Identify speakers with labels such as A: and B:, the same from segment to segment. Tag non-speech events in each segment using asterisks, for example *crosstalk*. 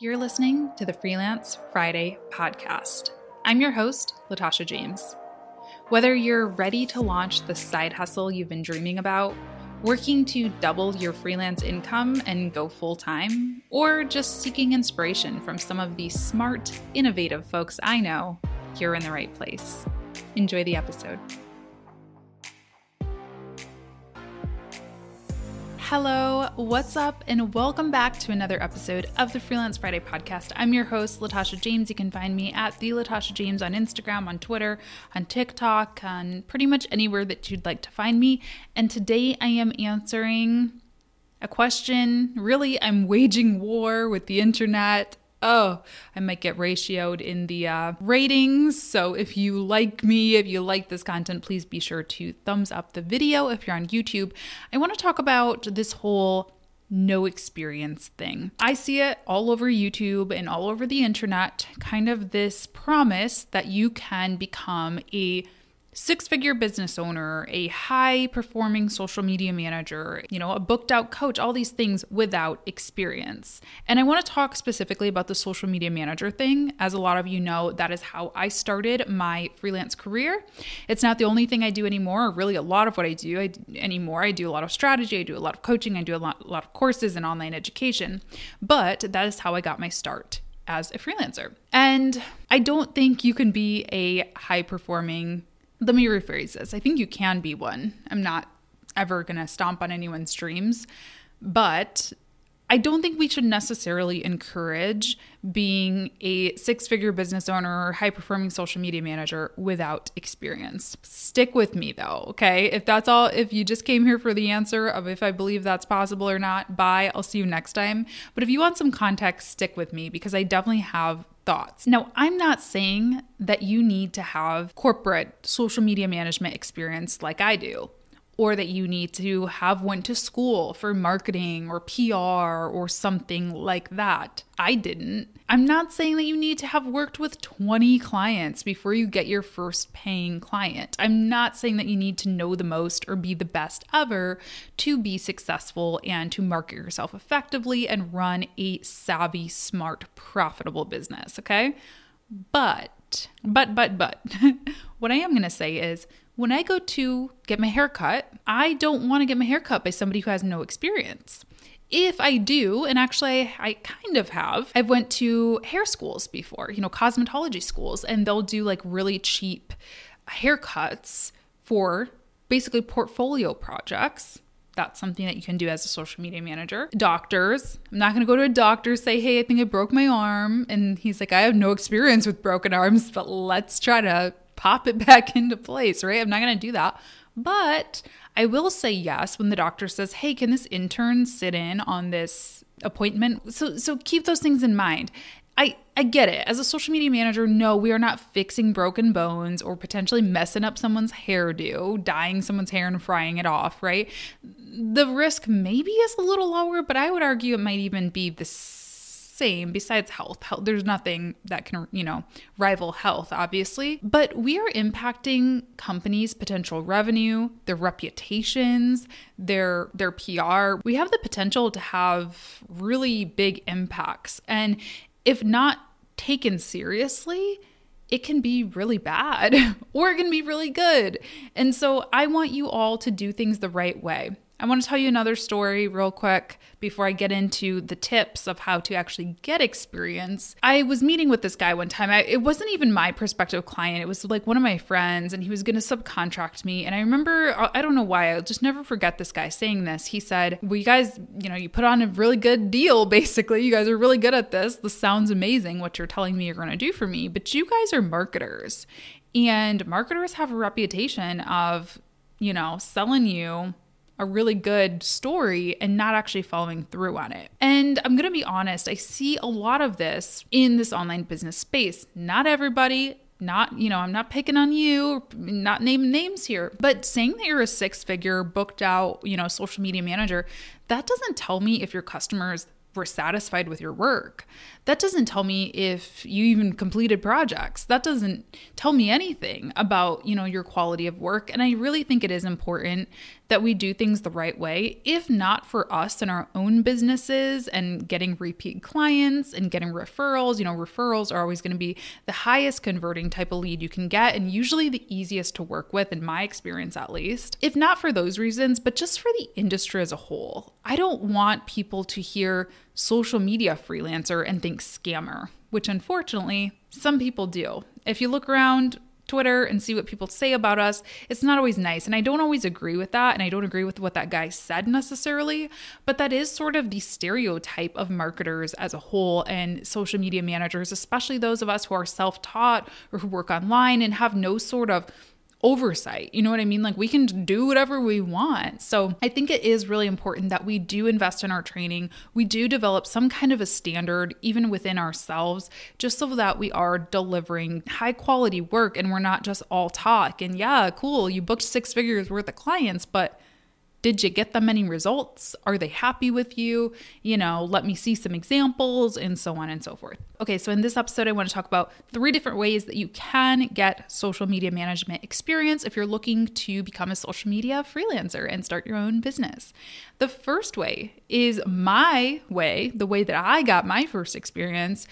A: You're listening to the Freelance Friday podcast. I'm your host, Latasha James. Whether you're ready to launch the side hustle you've been dreaming about, working to double your freelance income and go full time, or just seeking inspiration from some of the smart, innovative folks I know, you're in the right place. Enjoy the episode. Hello, what's up, and welcome back to another episode of the Freelance Friday podcast. I'm your host, Latasha James. You can find me at the Latasha James on Instagram, on Twitter, on TikTok, on pretty much anywhere that you'd like to find me. And today I am answering a question. Really, I'm waging war with the internet oh, I might get ratioed in the uh, ratings. So if you like me, if you like this content, please be sure to thumbs up the video. If you're on YouTube, I want to talk about this whole no experience thing. I see it all over YouTube and all over the internet, kind of this promise that you can become a six figure business owner, a high performing social media manager, you know, a booked out coach, all these things without experience. And I want to talk specifically about the social media manager thing. As a lot of you know, that is how I started my freelance career. It's not the only thing I do anymore, or really a lot of what I do I, anymore. I do a lot of strategy, I do a lot of coaching, I do a lot, a lot of courses and online education. But that is how I got my start as a freelancer. And I don't think you can be a high performing let me rephrase this. I think you can be one. I'm not ever going to stomp on anyone's dreams, but I don't think we should necessarily encourage being a six figure business owner or high performing social media manager without experience. Stick with me though, okay? If that's all, if you just came here for the answer of if I believe that's possible or not, bye. I'll see you next time. But if you want some context, stick with me because I definitely have thoughts. Now, I'm not saying that you need to have corporate social media management experience like I do or that you need to have went to school for marketing or PR or something like that. I didn't. I'm not saying that you need to have worked with 20 clients before you get your first paying client. I'm not saying that you need to know the most or be the best ever to be successful and to market yourself effectively and run a savvy, smart, profitable business, okay? But, but, but, but, *laughs* what I am to say is when I go to get my hair cut, I don't want to get my hair cut by somebody who has no experience. If I do, and actually I kind of have, I've went to hair schools before, you know, cosmetology schools, and they'll do like really cheap haircuts for basically portfolio projects. That's something that you can do as a social media manager. Doctors, I'm not gonna go to a doctor say, hey, I think I broke my arm. And he's like, I have no experience with broken arms, but let's try to pop it *laughs* back into place, right? I'm not going to do that. But I will say yes when the doctor says, "Hey, can this intern sit in on this appointment?" So so keep those things in mind. I I get it. As a social media manager, no, we are not fixing broken bones or potentially messing up someone's hairdo, dyeing someone's hair and frying it off, right? The risk maybe is a little lower, but I would argue it might even be the same besides health. health. There's nothing that can, you know, rival health, obviously. But we are impacting companies' potential revenue, their reputations, their their PR. We have the potential to have really big impacts. And if not taken seriously, it can be really bad *laughs* or it can be really good. And so I want you all to do things the right way. I want to tell you another story real quick before I get into the tips of how to actually get experience. I was meeting with this guy one time. I, it wasn't even my prospective client, it was like one of my friends, and he was going to subcontract me. And I remember, uh, I don't know why, I'll just never forget this guy saying this. He said, Well, you guys, you know, you put on a really good deal, *laughs* basically. You guys are really good at this. This sounds amazing, what you're telling me you're going to do for me. But you guys are marketers. And marketers have a reputation of, you know, selling you a really good story and not actually following through on it. And I'm going to be honest, I see a lot of this in this online business space. Not everybody, not, you know, I'm not picking on you, not naming names here, but saying that you're a six figure booked out, you know, social media manager, that doesn't tell me if your customers were satisfied with your work. That doesn't tell me if you even completed projects. That doesn't tell me anything about, you know, your quality of work. And I really think it is important that we do things the right way. If not for us and our own businesses and getting repeat clients and getting referrals, you know, referrals are always going to be the highest converting type of lead you can get and usually the easiest to work with, in my experience at least. If not for those reasons, but just for the industry as a whole, I don't want people to hear social media freelancer and think scammer, which unfortunately some people do. If you look around, Twitter and see what people say about us, it's not always nice. And I don't always agree with that. And I don't agree with what that guy said necessarily. But that is sort of the stereotype of marketers as a whole and social media managers, especially those of us who are self taught or who work online and have no sort of oversight. You know what I mean? Like we can do whatever we want. So I think it is really important that we do invest in our training. We do develop some kind of a standard, even within ourselves, just so that we are delivering high quality work and we're not just all talk. And yeah, cool, you booked six figures worth of clients, but did you get them any results? Are they happy with you? You know, let me see some examples and so on and so forth. Okay, so in this episode, I want to talk about three different ways that you can get social media management experience if you're looking to become a social media freelancer and start your own business. The first way is my way, the way that I got my first experience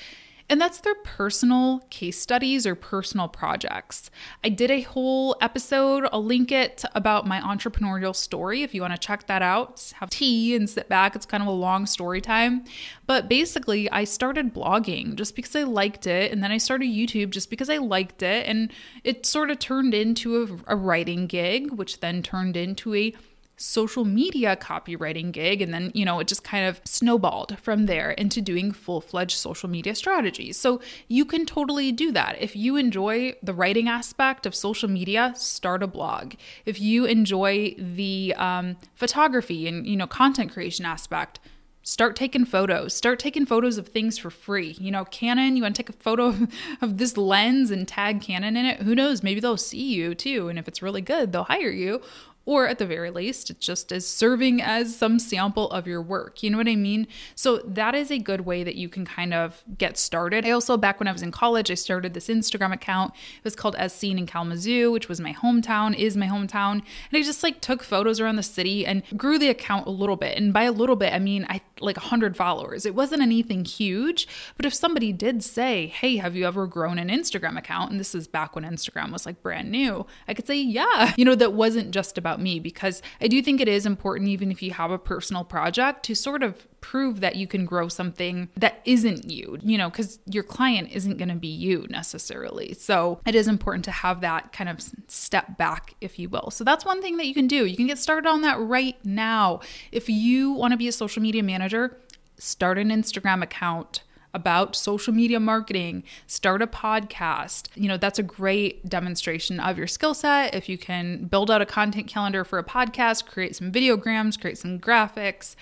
A: and that's their personal case studies or personal projects. I did a whole episode, I'll link it about my entrepreneurial story if you want to check that out. Have tea and sit back. It's kind of a long story time. But basically, I started blogging just because I liked it. And then I started YouTube just because I liked it. And it sort of turned into a, a writing gig, which then turned into a social media copywriting gig. And then, you know, it just kind of snowballed from there into doing full fledged social media strategies. So you can totally do that. If you enjoy the writing aspect of social media, start a blog. If you enjoy the um, photography and, you know, content creation aspect, start taking photos start taking photos of things for free you know canon you want to take a photo of, *laughs* of, this lens and tag canon in it who knows maybe they'll see you too and if it's really good they'll hire you or at the very least, it's just as serving as some sample of your work. You know what I mean? So that is a good way that you can kind of get started. I also, back when I was in college, I started this Instagram account. It was called As Seen in Kalamazoo, which was my hometown, is my hometown. And I just like took photos around the city and grew the account a little bit. And by a little bit, I mean I like 100 followers. It wasn't anything huge, but if somebody did say, Hey, have you ever grown an Instagram account? And this is back when Instagram was like brand new, I could say, Yeah. You know, that wasn't just about about me because I do think it is important, even if you have a personal project, to sort of prove that you can grow something that isn't you, you know, because your client isn't going to be you necessarily. So it is important to have that kind of step back, if you will. So that's one thing that you can do. You can get started on that right now. If you want to be a social media manager, start an Instagram account about social media marketing, start a podcast. You know, that's a great demonstration of your skill set. If you can build out a content calendar for a podcast, create some videograms, create some graphics,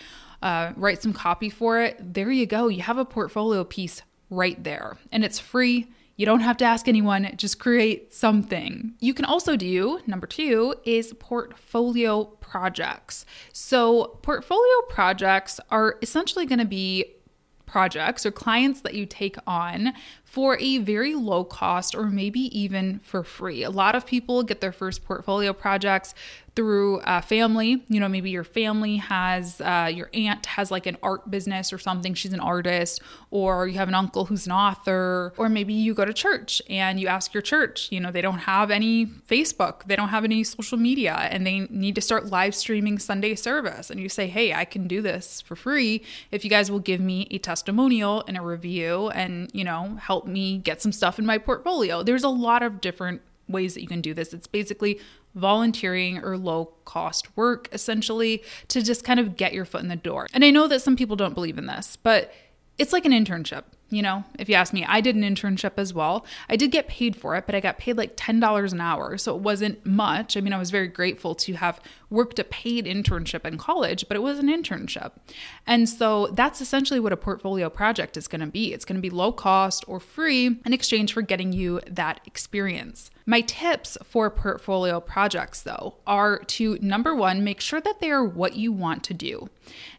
A: uh, write some copy for it, there you go. You have a portfolio piece right there, and it's free. You don't have to ask anyone, just create something. You can also do, number two, is portfolio projects. So, portfolio projects are essentially going to be projects or clients that you take on for a very low cost or maybe even for free. A lot of people get their first portfolio projects through a family. You know, maybe your family has, uh, your aunt has like an art business or something, she's an artist, or you have an uncle who's an author, or maybe you go to church and you ask your church, you know, they don't have any Facebook, they don't have any social media, and they need to start live streaming Sunday service. And you say, hey, I can do this for free if you guys will give me a testimonial and a review and, you know, help me get some stuff in my portfolio. There's a lot of different ways that you can do this. It's basically volunteering or low cost work essentially to just kind of get your foot in the door. And I know that some people don't believe in this, but it's like an internship. You know, if you ask me, I did an internship as well. I did get paid for it, but I got paid like $10 an hour. So it wasn't much. I mean, I was very grateful to have worked a paid internship in college, but it was an internship. And so that's essentially what a portfolio project is going to be. It's going to be low cost or free in exchange for getting you that experience. My tips for portfolio projects, though, are to number one, make sure that they are what you want to do.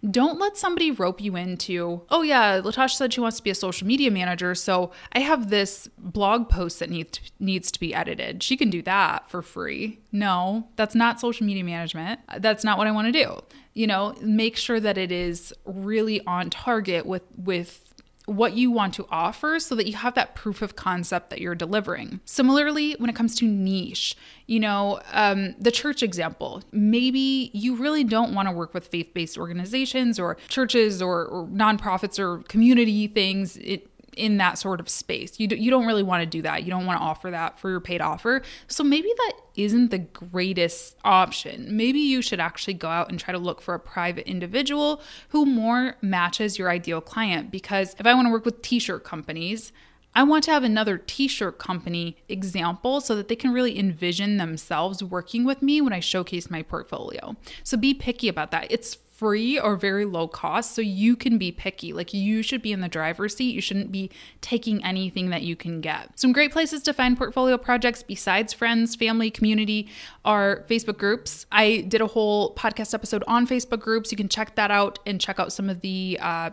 A: Don't let somebody rope you into, oh, yeah, Latasha said she wants to be a social media manager, so I have this blog post that needs to, needs to be edited. She can do that for free. No, that's not social media management. That's not what I want to do. You know, make sure that it is really on target with with what you want to offer so that you have that proof of concept that you're delivering. Similarly, when it comes to niche, you know, um, the church example, maybe you really don't want to work with faith based organizations or churches or, or, nonprofits or community things. It, in that sort of space. You, do, you don't really want to do that. You don't want to offer that for your paid offer. So maybe that isn't the greatest option. Maybe you should actually go out and try to look for a private individual who more matches your ideal client. Because if I want to work with t shirt companies, I want to have another t shirt company example so that they can really envision themselves working with me when I showcase my portfolio. So be picky about that. It's free or very low cost. So you can be picky. Like you should be in the driver's seat. You shouldn't be taking anything that you can get. Some great places to find portfolio projects besides friends, family, community are Facebook groups. I did a whole podcast episode on Facebook groups. You can check that out and check out some of the uh,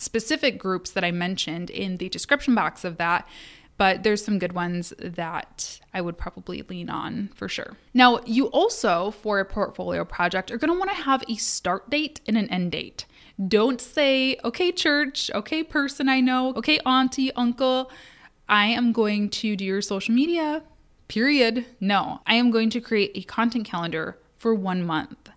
A: specific groups that I mentioned in the description box of that but there's some good ones that I would probably lean on for sure. Now, you also, for a portfolio project, are want to have a start date and an end date. Don't say, okay, church, okay, person I know, okay, auntie, uncle, I am going to do your social media, period. No, I am going to create a content calendar for one month.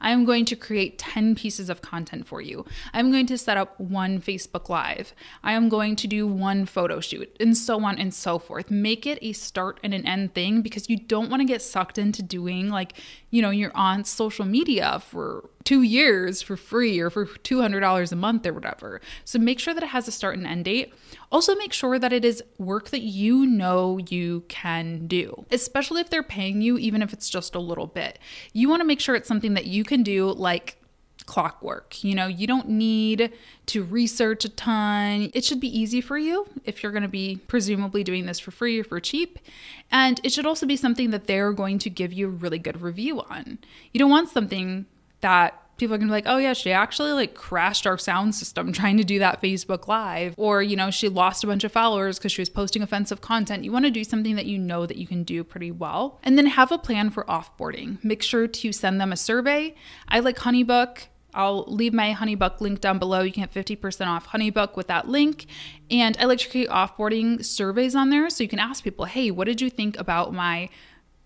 A: I'm going to create 10 pieces of content for you. I'm going to set up one Facebook Live. I am going to do one photo shoot, and so on and so forth. Make it a start and an end thing because you don't want to get sucked into doing like, you know, you're on social media for two years for free or for $200 a month or whatever. So make sure that it has a start and end date. Also, make sure that it is work that you know you can do, especially if they're paying you, even if it's just a little bit. You want to make sure it's something that you can do like clockwork. You know, you don't need to research a ton. It should be easy for you if you're going to be presumably doing this for free or for cheap. And it should also be something that they're going to give you a really good review on. You don't want something that people are gonna be like, oh yeah, she actually like crashed our sound system trying to do that Facebook Live, or you know, she lost a bunch of followers because she was posting offensive content. You want to do something that you know that you can do pretty well, and then have a plan for offboarding. Make sure to send them a survey. I like Honeybook. I'll leave my Honeybook link down below. You can get 50% off Honeybook with that link. And I like to create offboarding surveys on there so you can ask people, hey, what did you think about my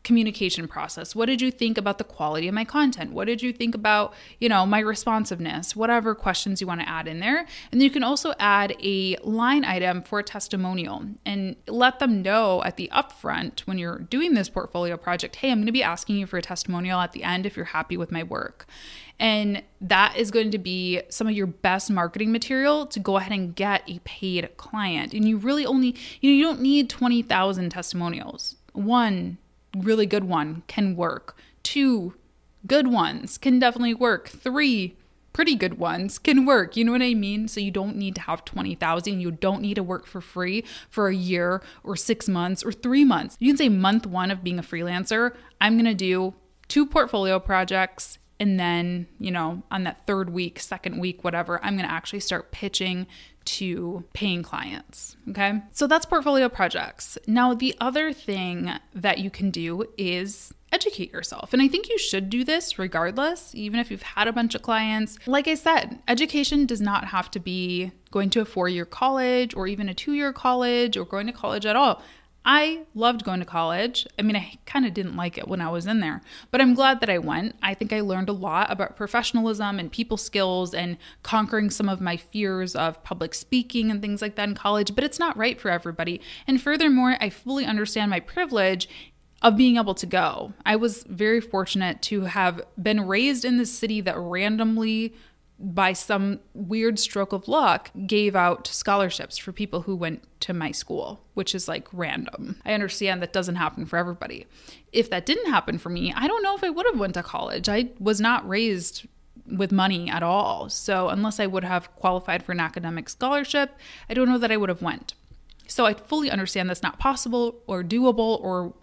A: communication process? What did you think about the quality of my content? What did you think about you know my responsiveness? Whatever questions you want to add in there. And you can also add a line item for a testimonial and let them know at the upfront when you're doing this portfolio project hey i'm going to be asking you for a testimonial at the end if you're happy with my work. And that is going to be some of your best marketing material to go ahead and get a paid client. And you really only you know you don't need 20,000 testimonials. One really good one can work. Two good ones can definitely work. Three pretty good ones can work. You know what I mean? So you don't need to have 20,000. You don't need to work for free for a year or 6 months or 3 months. You can say month 1 of being a freelancer, I'm going to do two portfolio projects and then, you know, on that third week, second week, whatever, I'm going to actually start pitching to paying clients. Okay. So that's portfolio projects. Now, the other thing that you can do is educate yourself. And I think you should do this regardless, even if you've had a bunch of clients. Like I said, education does not have to be going to a four year college or even a two year college or going to college at all. I loved going to college. I mean, I kind of didn't like it when I was in there, but I'm glad that I went. I think I learned a lot about professionalism and people skills and conquering some of my fears of public speaking and things like that in college, but it's not right for everybody. And furthermore, I fully understand my privilege of being able to go. I was very fortunate to have been raised in this city that randomly by some weird stroke of luck, gave out scholarships for people who went to my school, which is like random. I understand that doesn't happen for everybody. If that didn't happen for me, I don't know if I would have went to college. I was not raised with money at all. So unless I would have qualified for an academic scholarship, I don't know that I would have went. So I fully understand that's not possible or doable or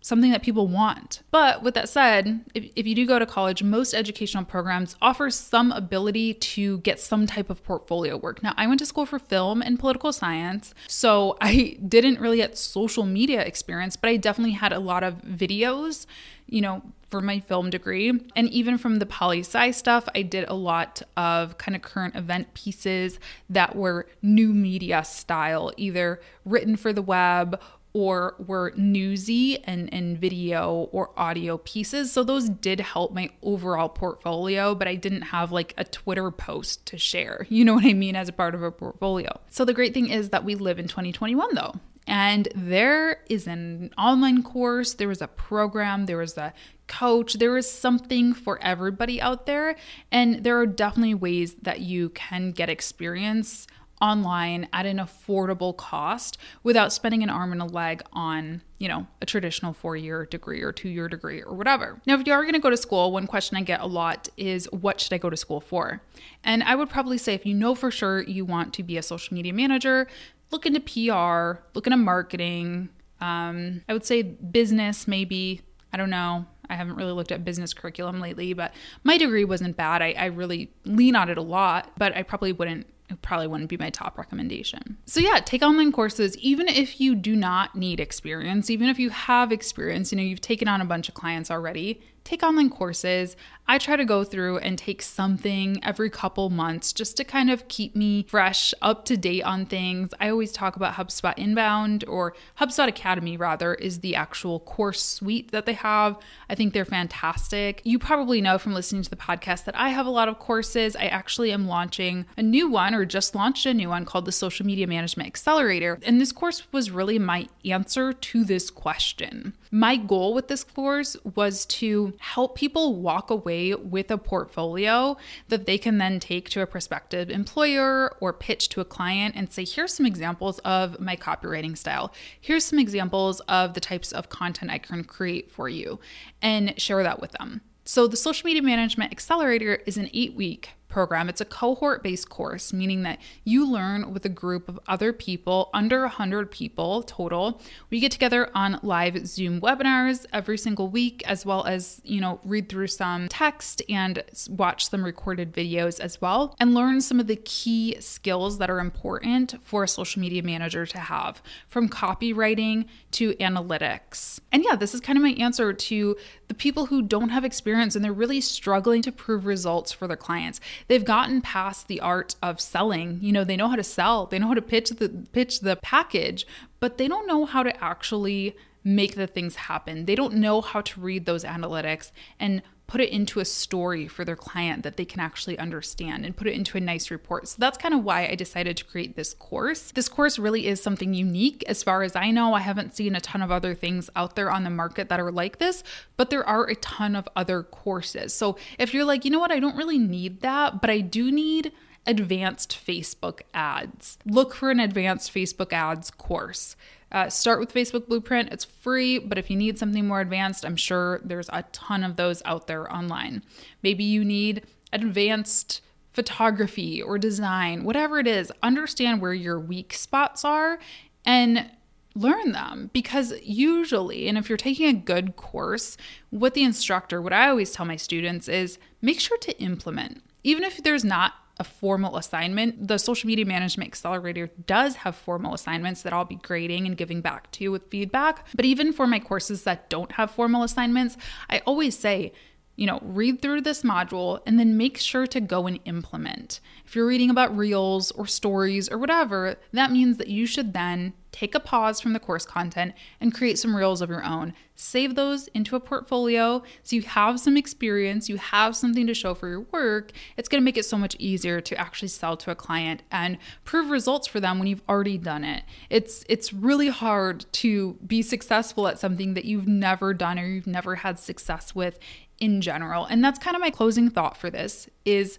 A: something that people want. But with that said, if, if you do go to college, most educational programs offer some ability to get some type of portfolio work. Now, I went to school for film and political science, so *laughs* I didn't really get social media experience, but I definitely had a lot of videos, you know, for my film degree. And even from the poli sci stuff, I did a lot of kind of current event pieces that were new media style, either written for the web or were newsy and, and video or audio pieces. So those did help my overall portfolio, but I didn't have like a Twitter post to share. *laughs* You know what I mean? As a part of a portfolio. So the great thing is that we live in 2021 though. And there is an online course, there was a program, there was a coach, there is something for everybody out there. And there are definitely ways that you can get experience online at an affordable cost without spending an arm and a leg on, you know, a traditional four year degree or two year degree or whatever. Now, if you are going to go to school, one question I get a lot is what should I go to school for? And I would probably say if you know for sure you want to be a social media manager, look into PR, look into marketing. Um, I would say business, maybe. I don't know. I haven't really looked at business curriculum lately, but my degree wasn't bad. I, I really lean on it a lot, but I probably wouldn't it probably wouldn't be my top recommendation. So, yeah, take online courses, even if you do not need experience, even if you have experience, you know, you've taken on a bunch of clients already, take online courses. I try to go through and take something every couple months just to kind of keep me fresh, up to date on things. I always talk about HubSpot Inbound or HubSpot Academy, rather, is the actual course suite that they have. I think they're fantastic. You probably know from listening to the podcast that I have a lot of courses. I actually am launching a new one or just launched a new one called the Social Media Management Accelerator. And this course was really my answer to this question. My goal with this course was to help people walk away with a portfolio that they can then take to a prospective employer or pitch to a client and say, here's some examples of my copywriting style. Here's some examples of the types of content I can create for you and share that with them. So, the Social Media Management Accelerator is an eight week program. It's a cohort based course, meaning that you learn with a group of other people, under 100 people total. We get together on live Zoom webinars every single week, as well as, you know, read through some text and watch some recorded videos as well, and learn some of the key skills that are important for a social media manager to have from copywriting to analytics. And yeah, this is kind of my answer to the people who don't have experience and they're really struggling to prove results for their clients they've gotten past the art of selling. You know, they know how to sell, they know how to pitch the pitch the package, but they don't know how to actually make the things happen. They don't know how to read those analytics and put it into a story for their client that they can actually understand and put it into a nice report. So that's kind of why I decided to create this course. This course really is something unique as far as I know. I haven't seen a ton of other things out there on the market that are like this, but there are a ton of other courses. So if you're like, you know what, I don't really need that, but I do need advanced Facebook ads. Look for an advanced Facebook ads course. Uh, start with Facebook Blueprint. It's free, but if you need something more advanced, I'm sure there's a ton of those out there online. Maybe you need advanced photography or design, whatever it is, understand where your weak spots are and learn them because usually and if you're taking a good course what the instructor what i always tell my students is make sure to implement even if there's not a formal assignment. The social media management accelerator does have formal assignments that I'll be grading and giving back to you with feedback. But even for my courses that don't have formal assignments, I always say, you know, read through this module and then make sure to go and implement. If you're reading about reels or stories or whatever, that means that you should then take a pause from the course content and create some reels of your own. Save those into a portfolio so you have some experience, you have something to show for your work. It's going to make it so much easier to actually sell to a client and prove results for them when you've already done it. It's it's really hard to be successful at something that you've never done or you've never had success with in general. And that's kind of my closing thought for this is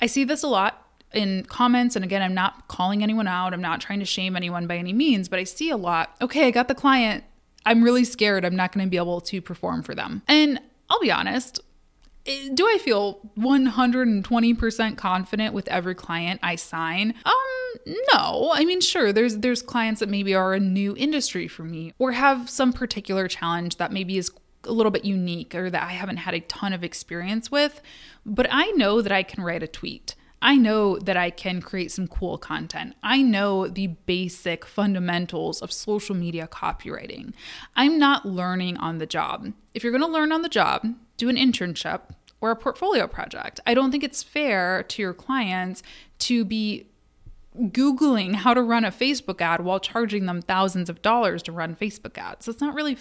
A: I see this a lot in comments and again I'm not calling anyone out. I'm not trying to shame anyone by any means, but I see a lot, okay, I got the client. I'm really scared I'm not going to be able to perform for them. And I'll be honest, Eh, do I feel 120% confident with every client I sign? Um, no. I mean, sure, there's there's clients that maybe are a new industry for me or have some particular challenge that maybe is a little bit unique or that I haven't had a ton of experience with, but I know that I can write a tweet. I know that I can create some cool content. I know the basic fundamentals of social media copywriting. I'm not learning on the job. If you're going to learn on the job, do an internship or a portfolio project. I don't think it's fair to your clients to be Googling how to run a Facebook ad while charging them thousands of dollars to run Facebook ads. That's not really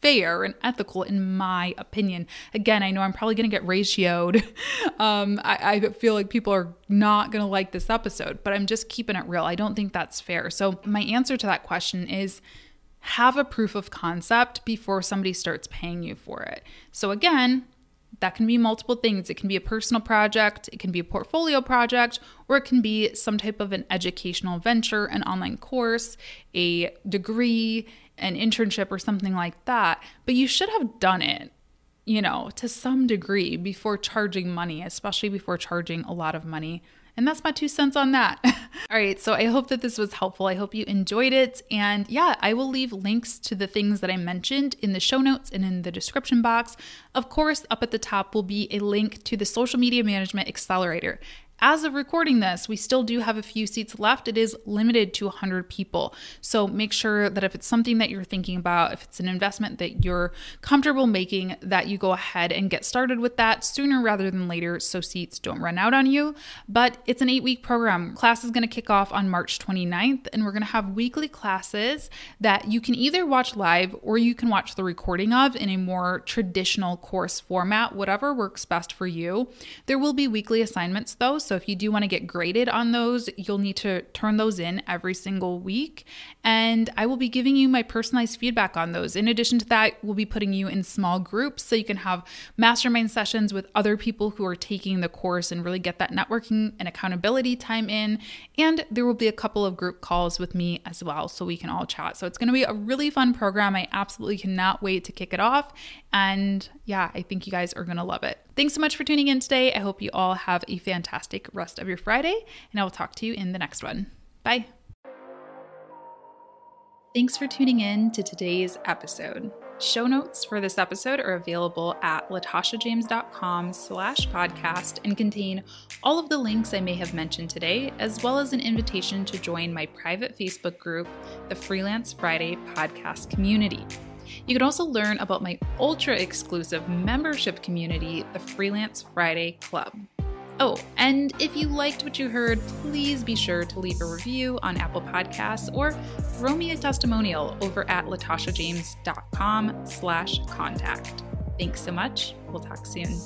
A: fair and ethical, in my opinion. Again, I know I'm probably going to get ratioed. *laughs* Um, I, I feel like people are not going to like this episode, but I'm just keeping it real. I don't think that's fair. So, my answer to that question is have a proof of concept before somebody starts paying you for it. So, again, that can be multiple things. It can be a personal project, it can be a portfolio project, or it can be some type of an educational venture, an online course, a degree, an internship, or something like that. But you should have done it, you know, to some degree before charging money, especially before charging a lot of money and that's my two cents on that. *laughs* All right, so I hope that this was helpful. I hope you enjoyed it. And yeah, I will leave links to the things that I mentioned in the show notes and in the description box. Of course, up at the top will be a link to the Social Media Management Accelerator. As of recording this, we still do have a few seats left. It is limited to 100 people. So make sure that if it's something that you're thinking about, if it's an investment that you're comfortable making, that you go ahead and get started with that sooner rather than later so seats don't run out on you. But it's an eight week program. Class is going to kick off on March 29th, and we're going to have weekly classes that you can either watch live or you can watch the recording of in a more traditional course format, whatever works best for you. There will be weekly assignments though. So if you do want to get graded on those, you'll need to turn those in every single week. And I will be giving you my personalized feedback on those. In addition to that, we'll be putting you in small groups so you can have mastermind sessions with other people who are taking the course and really get that networking and accountability time in. And there will be a couple of group calls with me as well so we can all chat. So it's going to be a really fun program. I absolutely cannot wait to kick it off. And yeah, I think you guys are going to love it. Thanks so much for tuning in today. I hope you all have a fantastic rest of your Friday, and I will talk to you in the next one. Bye. Thanks for tuning in to today's episode. Show notes for this episode are available at latashajames.com slash podcast and contain all of the links I may have mentioned today, as well as an invitation to join my private Facebook group, the Freelance Friday Podcast Community. You can also learn about my ultra exclusive membership community, the Freelance Friday Club. Oh, and if you liked what you heard, please be sure to leave a review on Apple Podcasts or throw me a testimonial over at latashajames.com slash contact. Thanks so much. We'll talk soon.